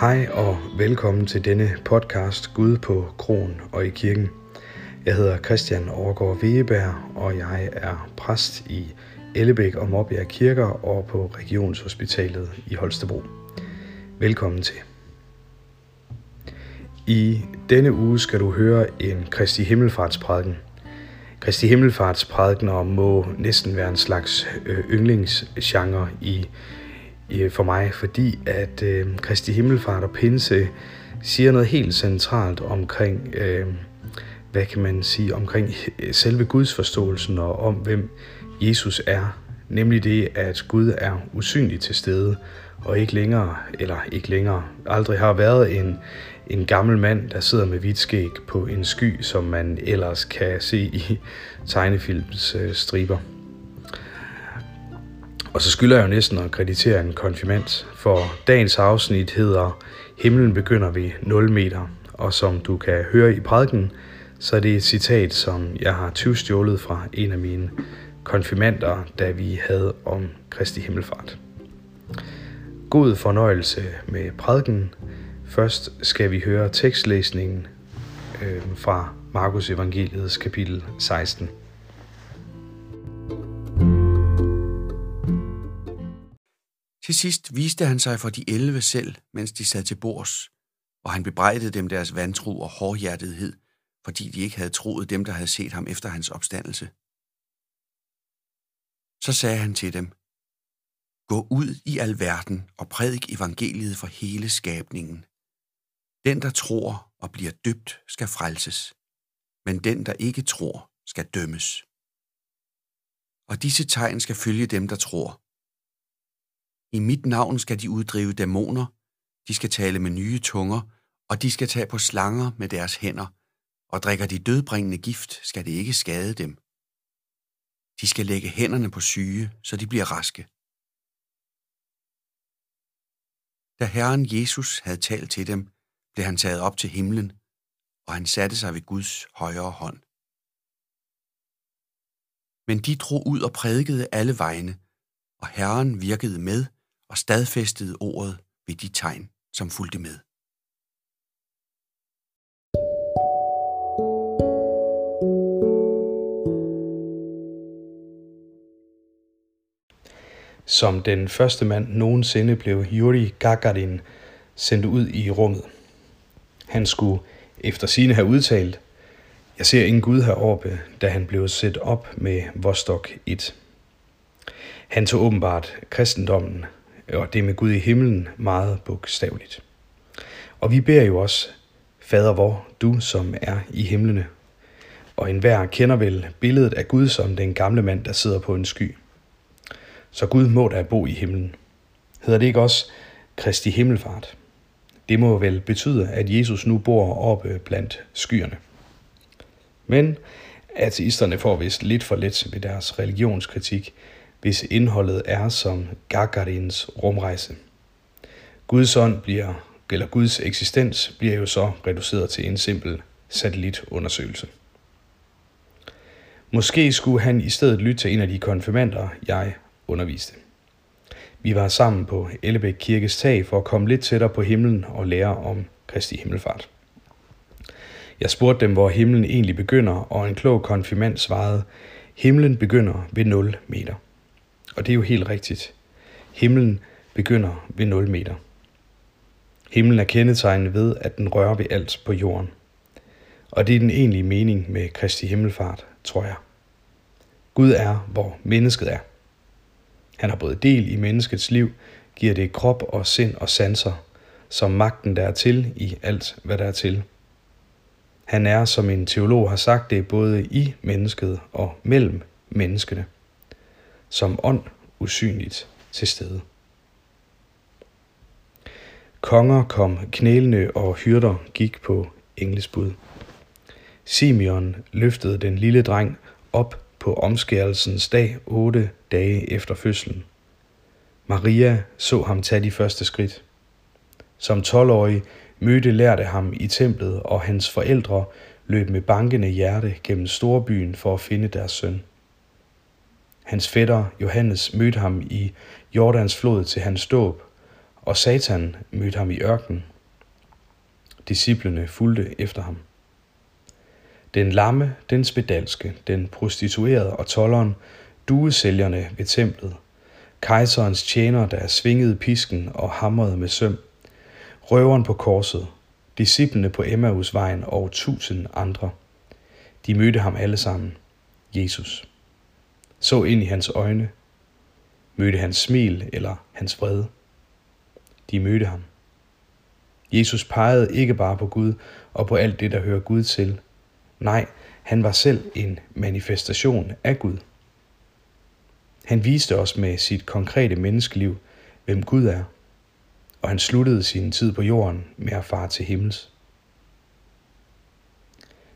Hej og velkommen til denne podcast Gud på Kron og i kirken. Jeg hedder Christian Overgaard Wegeberg, og jeg er præst i Ellebæk og Måbjerg Kirker og på Regionshospitalet i Holstebro. Velkommen til. I denne uge skal du høre en Kristi Himmelfartsprædiken. Kristi Himmelfartsprædikener må næsten være en slags øh, yndlingsgenre i for mig, fordi at øh, Kristi Himmelfart og Pinse siger noget helt centralt omkring, øh, hvad kan man sige, omkring selve Guds forståelsen og om, hvem Jesus er. Nemlig det, at Gud er usynlig til stede, og ikke længere, eller ikke længere, aldrig har været en, en gammel mand, der sidder med hvidt skæg på en sky, som man ellers kan se i tegnefilms øh, striber. Og så skylder jeg jo næsten at kreditere en konfirmand, for dagens afsnit hedder Himlen begynder ved 0 meter, og som du kan høre i prædiken, så er det et citat, som jeg har tyvstjålet fra en af mine konfirmander, da vi havde om Kristi Himmelfart. God fornøjelse med prædiken. Først skal vi høre tekstlæsningen øh, fra Markus Evangeliets kapitel 16. Til sidst viste han sig for de elve selv, mens de sad til bords, og han bebrejdede dem deres vantro og hårdhjertethed, fordi de ikke havde troet dem, der havde set ham efter hans opstandelse. Så sagde han til dem, Gå ud i alverden og prædik evangeliet for hele skabningen. Den, der tror og bliver døbt, skal frelses, men den, der ikke tror, skal dømmes. Og disse tegn skal følge dem, der tror. I mit navn skal de uddrive dæmoner, de skal tale med nye tunger, og de skal tage på slanger med deres hænder, og drikker de dødbringende gift, skal det ikke skade dem. De skal lægge hænderne på syge, så de bliver raske. Da Herren Jesus havde talt til dem, blev han taget op til himlen, og han satte sig ved Guds højre hånd. Men de drog ud og prædikede alle vegne, og Herren virkede med og stadfæstede ordet ved de tegn, som fulgte med. Som den første mand nogensinde blev Yuri Gagarin sendt ud i rummet. Han skulle efter sine have udtalt, jeg ser ingen Gud heroppe, da han blev sat op med Vostok 1. Han tog åbenbart kristendommen og det med Gud i himlen meget bogstaveligt. Og vi beder jo også, Fader vor, du som er i himlene. Og enhver kender vel billedet af Gud som den gamle mand, der sidder på en sky. Så Gud må da bo i himlen. Hedder det ikke også Kristi himmelfart? Det må vel betyde, at Jesus nu bor oppe blandt skyerne. Men ateisterne får vist lidt for let ved deres religionskritik, hvis indholdet er som Gagarins rumrejse. Guds ånd bliver, eller Guds eksistens bliver jo så reduceret til en simpel satellitundersøgelse. Måske skulle han i stedet lytte til en af de konfirmander, jeg underviste. Vi var sammen på Ellebæk Kirkes tag for at komme lidt tættere på himlen og lære om Kristi himmelfart. Jeg spurgte dem, hvor himlen egentlig begynder, og en klog konfirmand svarede, himlen begynder ved 0 meter. Og det er jo helt rigtigt. Himlen begynder ved 0 meter. Himlen er kendetegnet ved, at den rører ved alt på jorden. Og det er den egentlige mening med Kristi himmelfart, tror jeg. Gud er, hvor mennesket er. Han har både del i menneskets liv, giver det krop og sind og sanser, som magten der er til i alt, hvad der er til. Han er, som en teolog har sagt det, både i mennesket og mellem menneskene som ånd usynligt til stede. Konger kom knælende, og hyrder gik på englesbud. Simeon løftede den lille dreng op på omskærelsens dag otte dage efter fødslen. Maria så ham tage de første skridt. Som 12-årig mødte lærte ham i templet, og hans forældre løb med bankende hjerte gennem storbyen for at finde deres søn. Hans fætter Johannes mødte ham i Jordans flod til hans dåb, og Satan mødte ham i ørkenen. Disciplene fulgte efter ham. Den lamme, den spedalske, den prostituerede og tolleren, duesælgerne ved templet, kejserens tjener, der svingede pisken og hamrede med søm, røveren på korset, disciplene på Emmausvejen og tusind andre. De mødte ham alle sammen, Jesus. Så ind i hans øjne, mødte hans smil eller hans vrede. De mødte ham. Jesus pegede ikke bare på Gud og på alt det, der hører Gud til. Nej, han var selv en manifestation af Gud. Han viste os med sit konkrete menneskeliv, hvem Gud er, og han sluttede sin tid på jorden med at fare til himmels.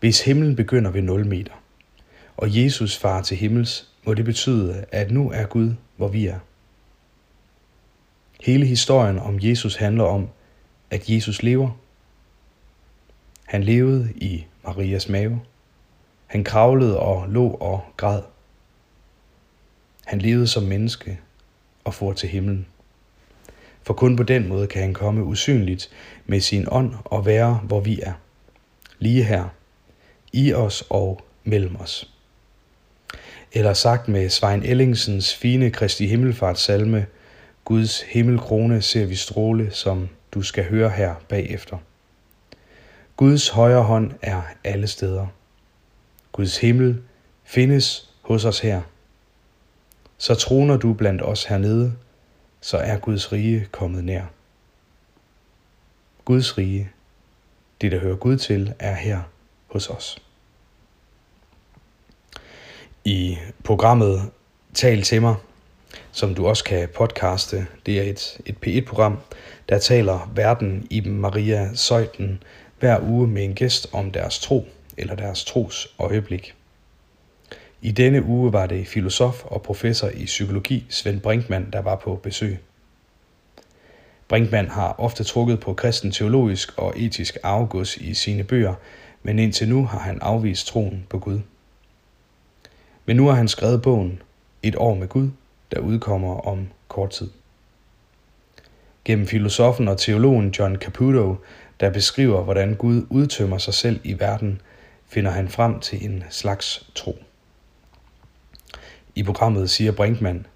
Hvis himlen begynder ved 0 meter, og Jesus farer til himmels, må det betyde, at nu er Gud, hvor vi er. Hele historien om Jesus handler om, at Jesus lever. Han levede i Marias mave. Han kravlede og lå og græd. Han levede som menneske og for til himlen. For kun på den måde kan han komme usynligt med sin ånd og være, hvor vi er. Lige her, i os og mellem os. Eller sagt med Svein Ellingsens fine Kristi Himmelfart salme, Guds himmelkrone ser vi stråle, som du skal høre her bagefter. Guds højre hånd er alle steder. Guds himmel findes hos os her. Så troner du blandt os hernede, så er Guds rige kommet nær. Guds rige, det der hører Gud til, er her hos os. I programmet Tal til mig, som du også kan podcaste, det er et, et P1-program, der taler verden i Maria Søjten hver uge med en gæst om deres tro eller deres tros øjeblik. I denne uge var det filosof og professor i psykologi Svend Brinkmann, der var på besøg. Brinkmann har ofte trukket på kristen teologisk og etisk afgods i sine bøger, men indtil nu har han afvist troen på Gud. Men nu har han skrevet bogen Et år med Gud, der udkommer om kort tid. Gennem filosofen og teologen John Caputo, der beskriver, hvordan Gud udtømmer sig selv i verden, finder han frem til en slags tro. I programmet siger Brinkmann,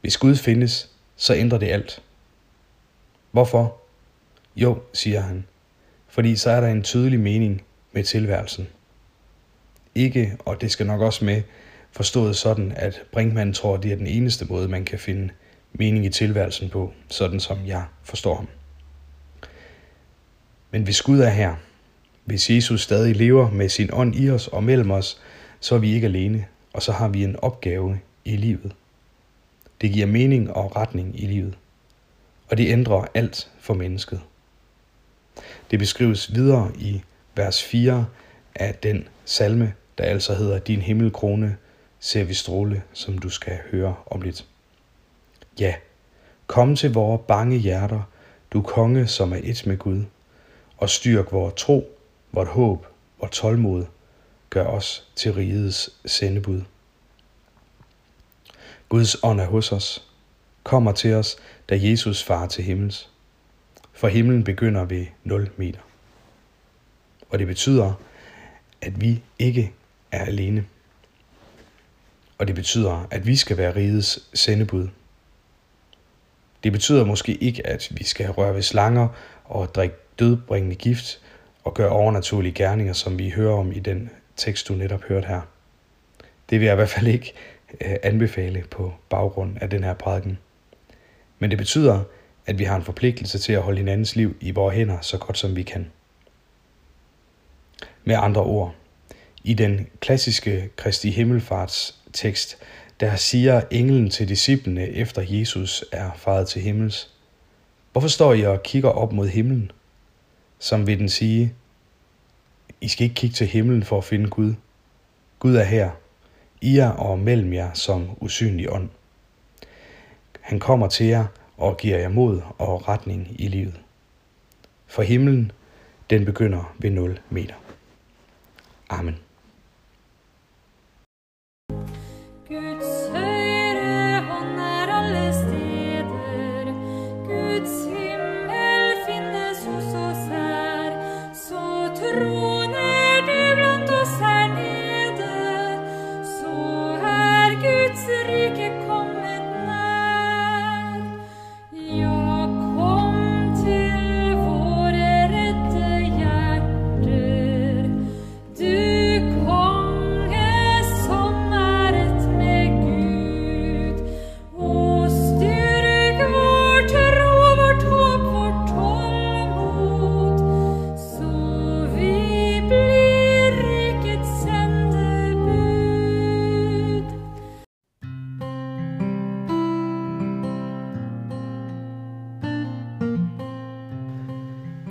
hvis Gud findes, så ændrer det alt. Hvorfor? Jo, siger han, fordi så er der en tydelig mening med tilværelsen. Ikke, og det skal nok også med, forstået sådan, at Brinkmann tror, at det er den eneste måde, man kan finde mening i tilværelsen på, sådan som jeg forstår ham. Men hvis Gud er her, hvis Jesus stadig lever med sin ånd i os og mellem os, så er vi ikke alene, og så har vi en opgave i livet. Det giver mening og retning i livet, og det ændrer alt for mennesket. Det beskrives videre i vers 4 af den salme, der altså hedder Din himmelkrone ser vi stråle, som du skal høre om lidt. Ja, kom til vores bange hjerter, du konge, som er et med Gud, og styrk vores tro, vort håb, vort tålmod, gør os til rigets sendebud. Guds ånd er hos os, kommer til os, da Jesus far til himmels. For himlen begynder ved 0 meter. Og det betyder, at vi ikke er alene og det betyder, at vi skal være rigets sendebud. Det betyder måske ikke, at vi skal røre ved slanger og drikke dødbringende gift og gøre overnaturlige gerninger, som vi hører om i den tekst, du netop hørte her. Det vil jeg i hvert fald ikke øh, anbefale på baggrund af den her prædiken. Men det betyder, at vi har en forpligtelse til at holde hinandens liv i vores hænder så godt som vi kan. Med andre ord, i den klassiske Kristi Himmelfarts tekst, der siger englen til disciplene efter Jesus er faret til himmels. Hvorfor står I og kigger op mod himlen? Som vil den sige, I skal ikke kigge til himlen for at finde Gud. Gud er her, i jer og mellem jer som usynlig ånd. Han kommer til jer og giver jer mod og retning i livet. For himlen, den begynder ved 0 meter. Amen. woods.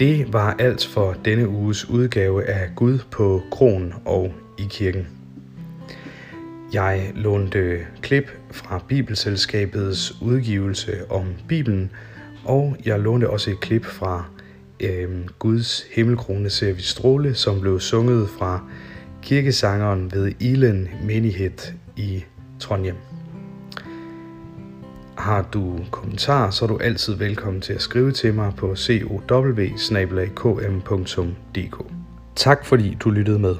Det var alt for denne uges udgave af Gud på kronen og i kirken. Jeg lånte klip fra Bibelselskabets udgivelse om Bibelen, og jeg lånte også et klip fra øh, Guds himmelkrone ser vi stråle, som blev sunget fra kirkesangeren ved Ilen Menighed i Trondheim. Har du kommentarer, så er du altid velkommen til at skrive til mig på cow Tak fordi du lyttede med.